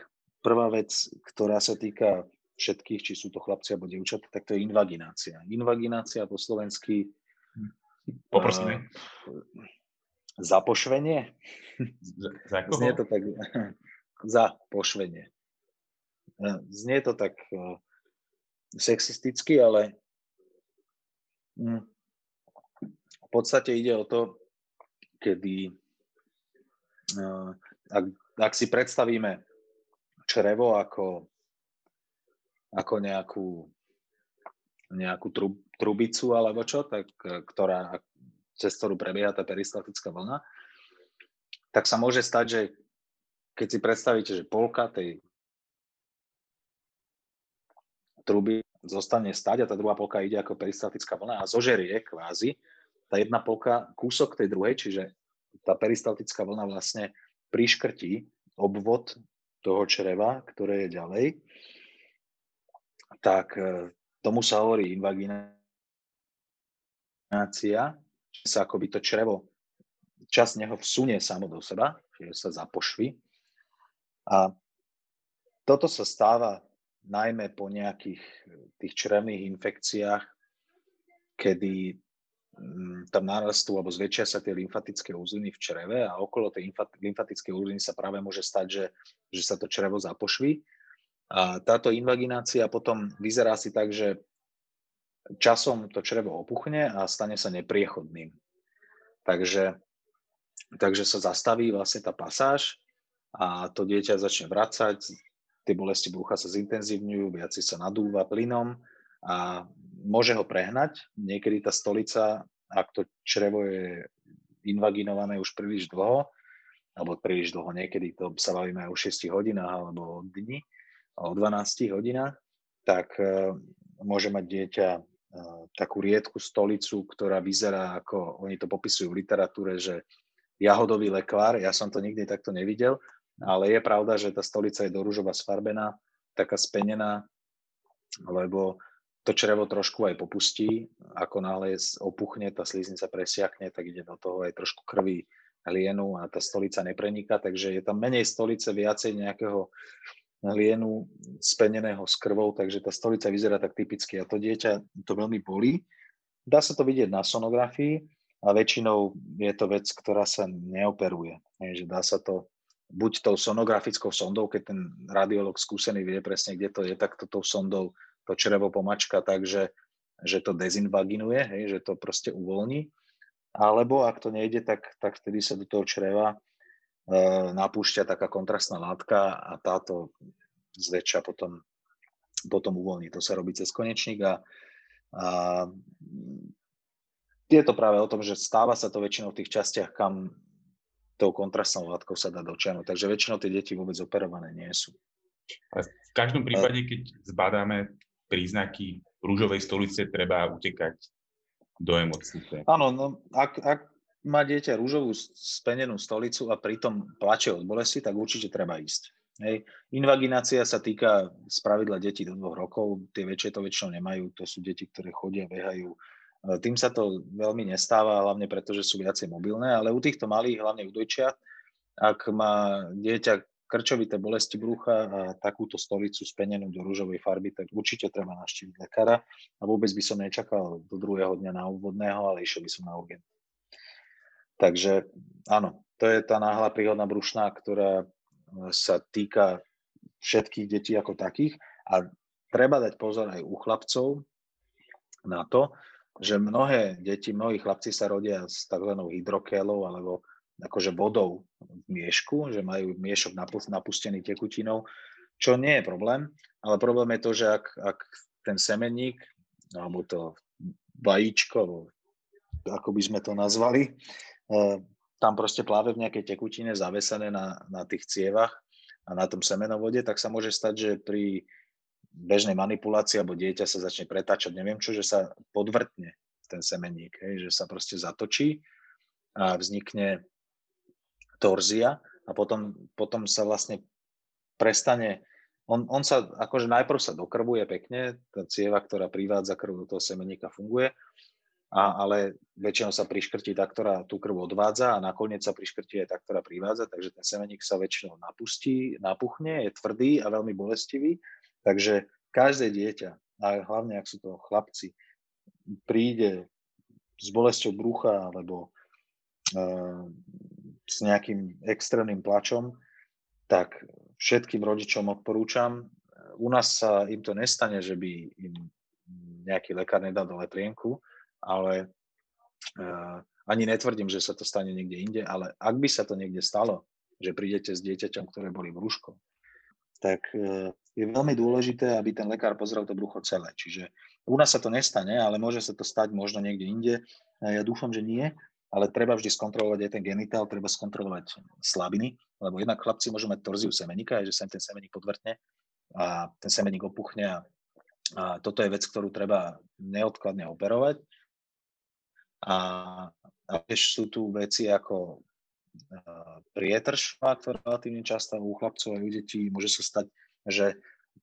prvá vec, ktorá sa týka všetkých, či sú to chlapci alebo dievčatá, tak to je invaginácia. Invaginácia po slovensky Poprosíme. Uh, zapošvenie? Za koho? Znie to tak, za pošvenie. Znie to tak uh, sexisticky, ale hm, podstate ide o to, kedy uh, ak, ak si predstavíme črevo ako, ako nejakú, nejakú trub, trubicu alebo čo, tak, ktorá, cez ktorú prebieha tá peristaltická vlna, tak sa môže stať, že keď si predstavíte, že polka tej truby zostane stať a tá druhá polka ide ako peristaltická vlna a zožerie kvázi tá jedna polka kúsok tej druhej, čiže tá peristaltická vlna vlastne priškrtí obvod toho čreva, ktoré je ďalej, tak e, tomu sa hovorí invaginácia, že sa akoby to črevo, čas neho vsunie samo do seba, že sa zapošví. A toto sa stáva najmä po nejakých tých črevných infekciách, kedy Mm, tam narastú alebo zväčšia sa tie lymfatické úzliny v čreve a okolo tej lymfatické úzliny sa práve môže stať, že, že sa to črevo zapošví. A táto invaginácia potom vyzerá si tak, že časom to črevo opuchne a stane sa nepriechodným. Takže, takže sa zastaví vlastne tá pasáž a to dieťa začne vracať, tie bolesti brucha sa zintenzívňujú, viac sa nadúva plynom a môže ho prehnať. Niekedy tá stolica, ak to črevo je invaginované už príliš dlho, alebo príliš dlho, niekedy to sa bavíme aj o 6 hodinách alebo o dni, o 12 hodinách, tak uh, môže mať dieťa takú riedku stolicu, ktorá vyzerá ako, oni to popisujú v literatúre, že jahodový lekvár, ja som to nikdy takto nevidel, ale je pravda, že tá stolica je do rúžova sfarbená, taká spenená, lebo to črevo trošku aj popustí, ako náhle opuchne, tá sliznica presiakne, tak ide do toho aj trošku krvi hlienu a tá stolica nepreniká, takže je tam menej stolice, viacej nejakého lienu speneného s krvou, takže tá stolica vyzerá tak typicky a to dieťa to veľmi bolí. Dá sa to vidieť na sonografii a väčšinou je to vec, ktorá sa neoperuje. Je, že dá sa to buď tou sonografickou sondou, keď ten radiolog skúsený vie presne, kde to je, tak to tou sondou to črevo pomačka tak, že, to dezinvaginuje, hej, že to proste uvoľní. Alebo ak to nejde, tak, tak vtedy sa do toho čreva napúšťa taká kontrastná látka a táto zväčša potom, potom uvoľní. To sa robí cez konečník a, a je to práve o tom, že stáva sa to väčšinou v tých častiach, kam tou kontrastnou látkou sa dá dočiahnuť. Takže väčšinou tie deti vôbec operované nie sú. Ale v každom prípade, keď zbadáme príznaky rúžovej stolice, treba utekať do emocície. Áno, no, ak, ak má dieťa rúžovú spenenú stolicu a pritom plače od bolesti, tak určite treba ísť. Hej. Invaginácia sa týka z pravidla detí do dvoch rokov, tie väčšie to väčšinou nemajú, to sú deti, ktoré chodia, behajú. E, tým sa to veľmi nestáva, hlavne preto, že sú viacej mobilné, ale u týchto malých, hlavne u dojčia, ak má dieťa krčovité bolesti brucha a takúto stolicu spenenú do rúžovej farby, tak určite treba navštíviť lekára a vôbec by som nečakal do druhého dňa na úvodného, ale išiel by som na urgent. Takže áno, to je tá náhla príhodná brušná, ktorá e, sa týka všetkých detí ako takých a treba dať pozor aj u chlapcov na to, že mnohé deti, mnohí chlapci sa rodia s tzv. hydrokélou alebo akože vodou v miešku, že majú miešok napustený tekutinou, čo nie je problém, ale problém je to, že ak, ak ten semenník alebo to vajíčko, ako by sme to nazvali, tam proste pláve v nejakej tekutine zavesené na, na tých cievach a na tom semenovode, tak sa môže stať, že pri bežnej manipulácii alebo dieťa sa začne pretáčať, neviem čo, že sa podvrtne ten semenník, hej, že sa proste zatočí a vznikne torzia a potom, potom sa vlastne prestane, on, on sa, akože najprv sa dokrvuje pekne, tá cieva, ktorá privádza krv do toho semeníka funguje a, ale väčšinou sa priškrtí tá, ktorá tú krv odvádza a nakoniec sa priškrtí aj tá, ktorá privádza, takže ten semeník sa väčšinou napustí, napuchne, je tvrdý a veľmi bolestivý, takže každé dieťa, a hlavne ak sú to chlapci, príde s bolesťou brucha alebo uh, s nejakým extrémnym plačom, tak všetkým rodičom odporúčam. U nás sa im to nestane, že by im nejaký lekár nedal dole plienku, ale uh, ani netvrdím, že sa to stane niekde inde, ale ak by sa to niekde stalo, že prídete s dieťaťom, ktoré boli brúško, tak uh, je veľmi dôležité, aby ten lekár pozrel to brucho celé. Čiže u nás sa to nestane, ale môže sa to stať možno niekde inde. Ja dúfam, že nie, ale treba vždy skontrolovať aj ten genitál, treba skontrolovať slabiny, lebo jednak chlapci môžu mať torziu semenika, že sa im ten semeník podvrtne a ten semeník opuchne a, a toto je vec, ktorú treba neodkladne operovať a, a tiež sú tu veci ako prietrž, ktorá relatívne často u chlapcov a u detí môže sa stať, že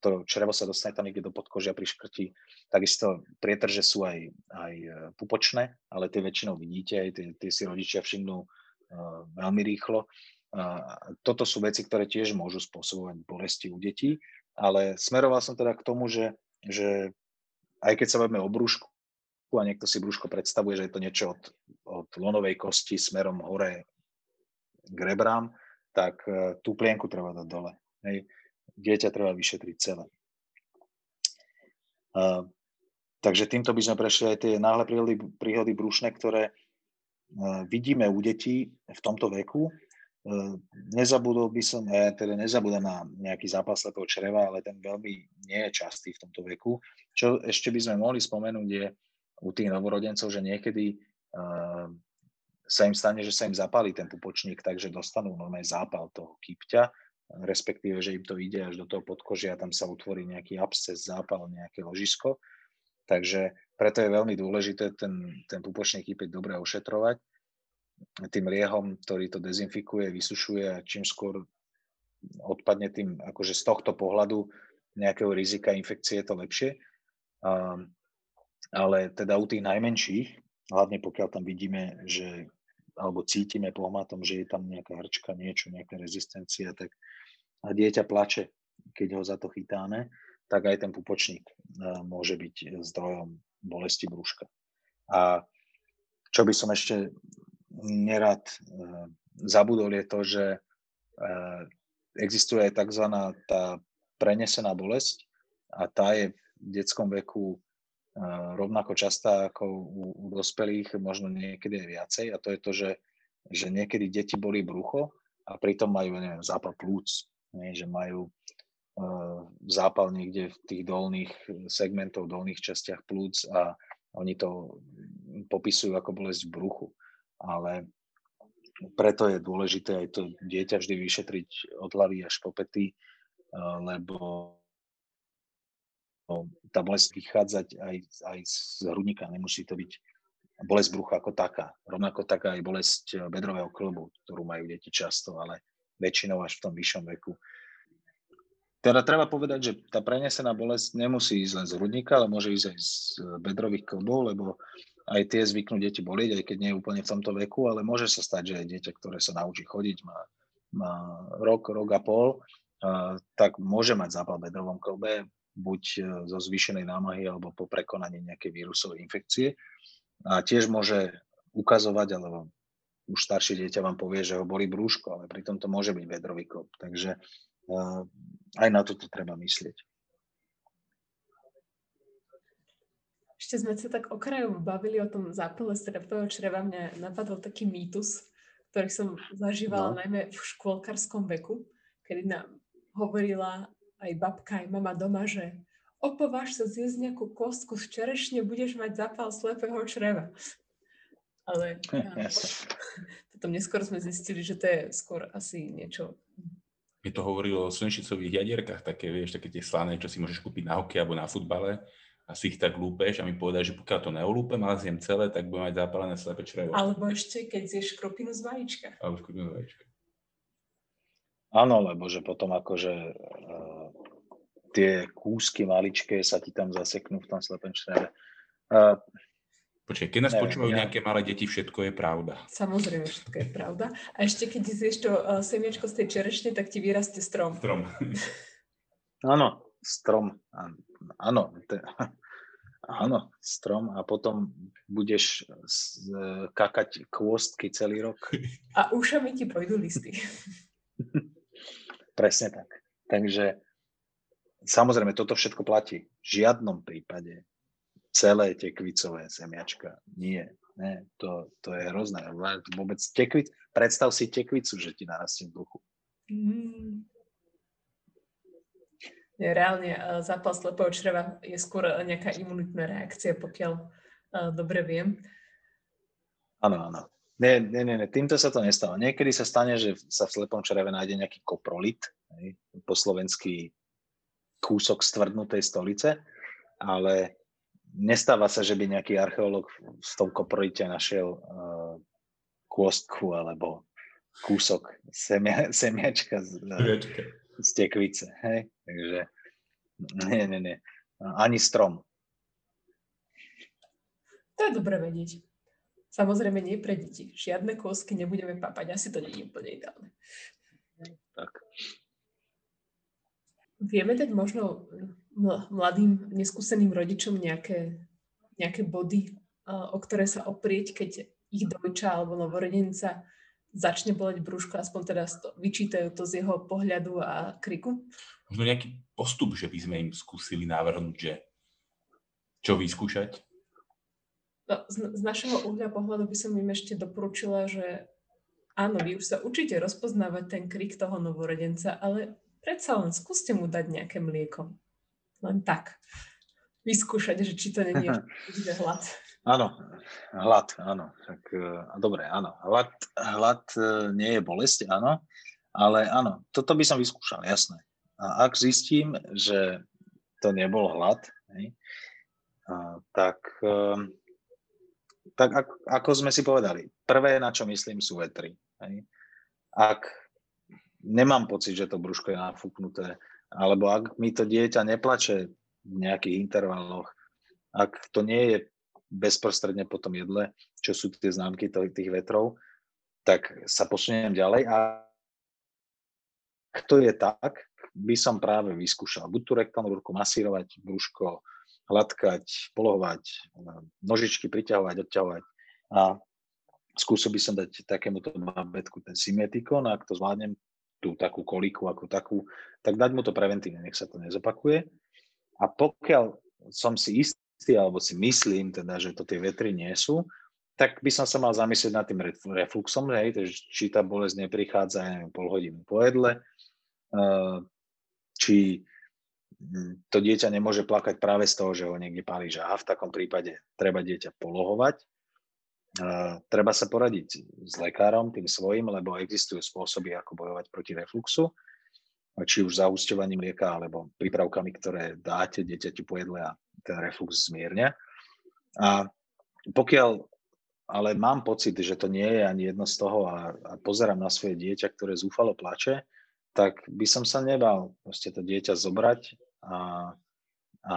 to črevo sa dostane tam niekde do podkožia pri škrti. Takisto prietrže sú aj, aj e, pupočné, ale tie väčšinou vidíte, aj tie, tie si rodičia všimnú uh, veľmi rýchlo. Uh, toto sú veci, ktoré tiež môžu spôsobovať bolesti u detí, ale smeroval som teda k tomu, že, že aj keď sa bavíme o brúšku, a niekto si brúško predstavuje, že je to niečo od, od lonovej kosti smerom hore k rebrám, tak uh, tú plienku treba dať dole. Hej. Dieťa treba vyšetriť celé. Uh, takže týmto by sme prešli aj tie náhle príhody, príhody brúšne, ktoré uh, vidíme u detí v tomto veku. Uh, nezabudol by som, ja teda nezabudám na nejaký zápas slepého čreva, ale ten veľmi nie je častý v tomto veku. Čo ešte by sme mohli spomenúť je u tých novorodencov, že niekedy uh, sa im stane, že sa im zapálí ten pupočník, takže dostanú normálne zápal toho kypťa, respektíve, že im to ide až do toho podkožia tam sa utvorí nejaký absces, zápal, nejaké ložisko. Takže preto je veľmi dôležité ten, ten pupočný kypeť dobre ošetrovať tým liehom, ktorý to dezinfikuje, vysušuje a čím skôr odpadne tým, akože z tohto pohľadu nejakého rizika infekcie je to lepšie. Um, ale teda u tých najmenších, hlavne pokiaľ tam vidíme, že alebo cítime pohmatom, že je tam nejaká hrčka, niečo, nejaká rezistencia, tak a dieťa plače keď ho za to chytáme, tak aj ten pupočník môže byť zdrojom bolesti brúška. A čo by som ešte nerad zabudol je to, že existuje aj tzv. tá prenesená bolesť a tá je v detskom veku rovnako častá ako u, u dospelých, možno niekedy aj viacej a to je to, že, že niekedy deti boli brucho a pritom majú, neviem, zápal plúc, nie, že majú uh, zápal niekde v tých dolných segmentov, dolných častiach plúc a oni to popisujú ako bolesť bruchu. Ale preto je dôležité aj to dieťa vždy vyšetriť od hlavy až po pety, lebo tá bolesť vychádzať aj, aj z hrudníka, nemusí to byť bolesť brucha ako taká. Rovnako taká aj bolesť eh, bedrového klbu, ktorú majú deti často, ale väčšinou až v tom vyššom veku. Teda treba povedať, že tá prenesená bolesť nemusí ísť len z hrudníka, ale môže ísť aj z bedrových klbov, lebo aj tie zvyknú deti bolieť, aj keď nie je úplne v tomto veku, ale môže sa stať, že aj dieťa, ktoré sa naučí chodiť, má, má rok, rok a pol, uh, tak môže mať zápal v bedrovom klbe, buď e, zo zvýšenej námahy alebo po prekonaní nejakej vírusovej infekcie. A tiež môže ukazovať, alebo už staršie dieťa vám povie, že ho boli brúško, ale pritom to môže byť vedrový klop. Takže uh, aj na toto treba myslieť. Ešte sme sa tak okrajovo bavili o tom zápale strepového čreva. Mňa napadol taký mýtus, ktorý som zažívala no. najmä v škôlkarskom veku, kedy nám hovorila aj babka, aj mama doma, že opováž sa zjesť nejakú kostku z čerešne, budeš mať zapal slepého čreva. Ale ja, potom neskôr sme zistili, že to je skôr asi niečo... Mi to hovorilo o slnečicových jadierkách, také, vieš, také tie slané, čo si môžeš kúpiť na hokej alebo na futbale a si ich tak lúpeš a mi povedali, že pokiaľ to neolúpem, ale zjem celé, tak budem mať zapálené slepé črevo. Alebo ešte, keď zješ kropinu z vajíčka. Alebo kropinu z vajíčka. Áno, lebo že potom akože uh, tie kúsky maličké sa ti tam zaseknú v tom slepém čreve. Uh, Počkej, keď nás neviem, počúvajú ja... nejaké malé deti, všetko je pravda. Samozrejme, všetko je pravda. A ešte keď zješ to uh, semiačko z tej čerešne, tak ti vyrastie strom. Strom. Áno, strom. Áno, te, áno, strom a potom budeš kakať kôstky celý rok. A ušami ti pôjdu listy. Presne tak. Takže samozrejme, toto všetko platí. V žiadnom prípade celé tekvicové semiačka. Nie. Nie, to, to je hrozné. Vôbec tekvic, predstav si tekvicu, že ti narastie v duchu. Mm. Reálne e, zápal slepého čreva je skôr nejaká imunitná reakcia, pokiaľ uh, dobre viem. Áno, áno. Nie, nie, nie, týmto sa to nestalo. Niekedy sa stane, že sa v slepom čreve nájde nejaký koprolit, hej, po slovenský kúsok stvrdnutej stolice, ale nestáva sa, že by nejaký archeológ v tom koprolite našiel uh, kôstku alebo kúsok semia, semiačka z, z tekvice. Hej? Takže nie, nie, nie. Ani strom. To je dobre vedieť. Samozrejme nie pre deti. Žiadne kôsky nebudeme papať. Asi to nie je úplne ideálne. Tak. Vieme dať možno mladým, neskúseným rodičom nejaké, nejaké body, o ktoré sa oprieť, keď ich dojča alebo novorodenca začne boleť brúško, aspoň teda to, vyčítajú to z jeho pohľadu a kriku? Možno nejaký postup, že by sme im skúsili navrhnúť, že čo vyskúšať? No, z, z našeho uhľa pohľadu by som im ešte doporučila, že áno, vy už sa učíte rozpoznávať ten krik toho novorodenca, ale predsa len skúste mu dať nejaké mlieko. Len tak. Vyskúšať, že či to není ešte hlad. Áno, hlad, áno. Tak, uh, dobre, áno. Hlad, hlad uh, nie je bolesť, áno. Ale áno, toto by som vyskúšal, jasné. A ak zistím, že to nebol hlad, hej, uh, tak uh, tak ako, ako sme si povedali, prvé, na čo myslím, sú vetry. Hej. Ak nemám pocit, že to brúško je nafúknuté, alebo ak mi to dieťa neplače v nejakých intervaloch, ak to nie je bezprostredne po tom jedle, čo sú tie známky tých vetrov, tak sa posuniem ďalej a ak to je tak, by som práve vyskúšal buď tú rektálnu masírovať, brúško, hladkať, polohovať, nožičky priťahovať, odťahovať a skúsil by som dať takémuto babetku ten symetikon, ak to zvládnem, tú takú koliku ako takú, tak dať mu to preventívne, nech sa to nezopakuje. A pokiaľ som si istý, alebo si myslím teda, že to tie vetry nie sú, tak by som sa mal zamyslieť nad tým refluxom, hej, či tá bolesť neprichádza neviem, pol hodinu po jedle, eh, či to dieťa nemôže plakať práve z toho, že ho niekde pálí žáha. V takom prípade treba dieťa polohovať treba sa poradiť s lekárom, tým svojim, lebo existujú spôsoby, ako bojovať proti refluxu, či už zaúsťovaním lieka, alebo prípravkami, ktoré dáte dieťaťu po jedle a ten reflux zmierňa. A pokiaľ ale mám pocit, že to nie je ani jedno z toho a, a pozerám na svoje dieťa, ktoré zúfalo plače, tak by som sa nebal proste to dieťa zobrať a, a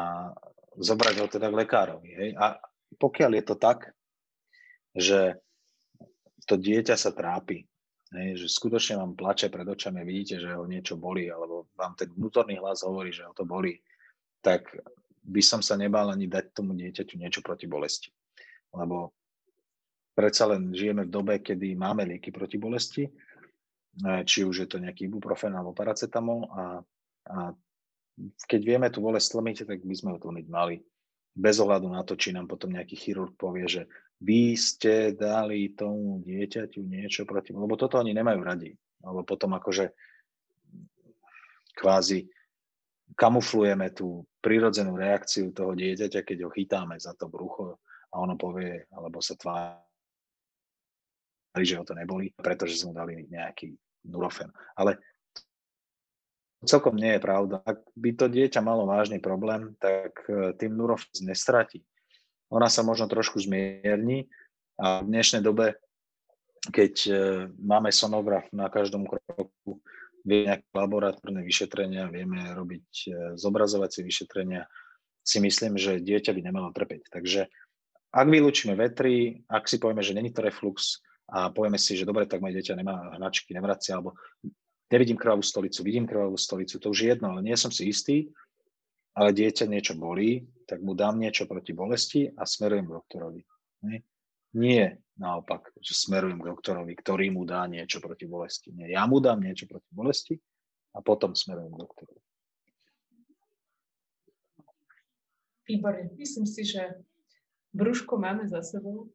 zobrať ho teda k lekárovi. Hej. A pokiaľ je to tak, že to dieťa sa trápi, hej, že skutočne vám plače pred očami, vidíte, že ho niečo bolí, alebo vám ten vnútorný hlas hovorí, že ho to bolí, tak by som sa nebal ani dať tomu dieťaťu niečo proti bolesti. Lebo predsa len žijeme v dobe, kedy máme lieky proti bolesti, či už je to nejaký ibuprofen alebo paracetamol a, a keď vieme tú bolesť tlmiť, tak by sme ho tlmiť mali. Bez ohľadu na to, či nám potom nejaký chirurg povie, že vy ste dali tomu dieťaťu niečo proti, lebo toto oni nemajú radi. Lebo potom akože kvázi kamuflujeme tú prirodzenú reakciu toho dieťaťa, keď ho chytáme za to brucho a ono povie, alebo sa tvári, že ho to neboli, pretože sme dali nejaký nurofen. Ale celkom nie je pravda. Ak by to dieťa malo vážny problém, tak eh, tým nurofen nestratí ona sa možno trošku zmierni a v dnešnej dobe, keď e, máme sonograf na každom kroku, vie nejaké laboratórne vyšetrenia, vieme robiť e, zobrazovacie vyšetrenia, si myslím, že dieťa by nemalo trpeť. Takže ak vylúčime vetry, ak si povieme, že není to reflux a povieme si, že dobre, tak moje dieťa nemá hnačky, nevracia, alebo nevidím krvavú stolicu, vidím krvavú stolicu, to už je jedno, ale nie som si istý, ale dieťa niečo bolí, tak mu dám niečo proti bolesti a smerujem k doktorovi. Nie, naopak, že smerujem k doktorovi, ktorý mu dá niečo proti bolesti. Nie, ja mu dám niečo proti bolesti a potom smerujem k doktorovi. Výborne. Myslím si, že brúško máme za sebou.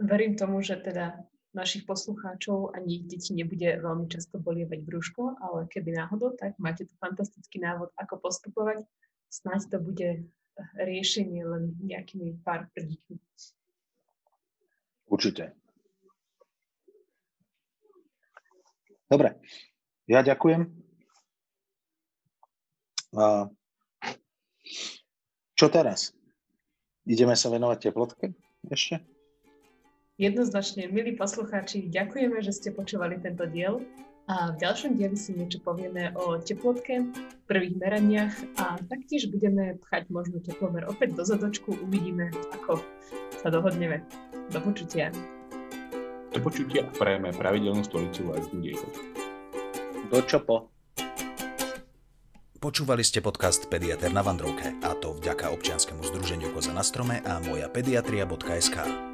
Verím tomu, že teda našich poslucháčov ani ich deti nebude veľmi často bolievať brúško, ale keby náhodou, tak máte tu fantastický návod, ako postupovať. Snáď to bude riešenie len nejakými pár prdíkmi. Určite. Dobre, ja ďakujem. A čo teraz? Ideme sa venovať teplotke ešte? Jednoznačne, milí poslucháči, ďakujeme, že ste počúvali tento diel a v ďalšom dieli si niečo povieme o teplotke, prvých meraniach a taktiež budeme pchať možno teplomer opäť do zadočku, uvidíme, ako sa dohodneme. Do počutia. Do počutia prajeme pravidelnú stolicu lesnú dieťaťu. Do čopo. Počúvali ste podcast Pediater na Vandrovke a to vďaka občianskému združeniu Koza na strome a moja pediatria.sk.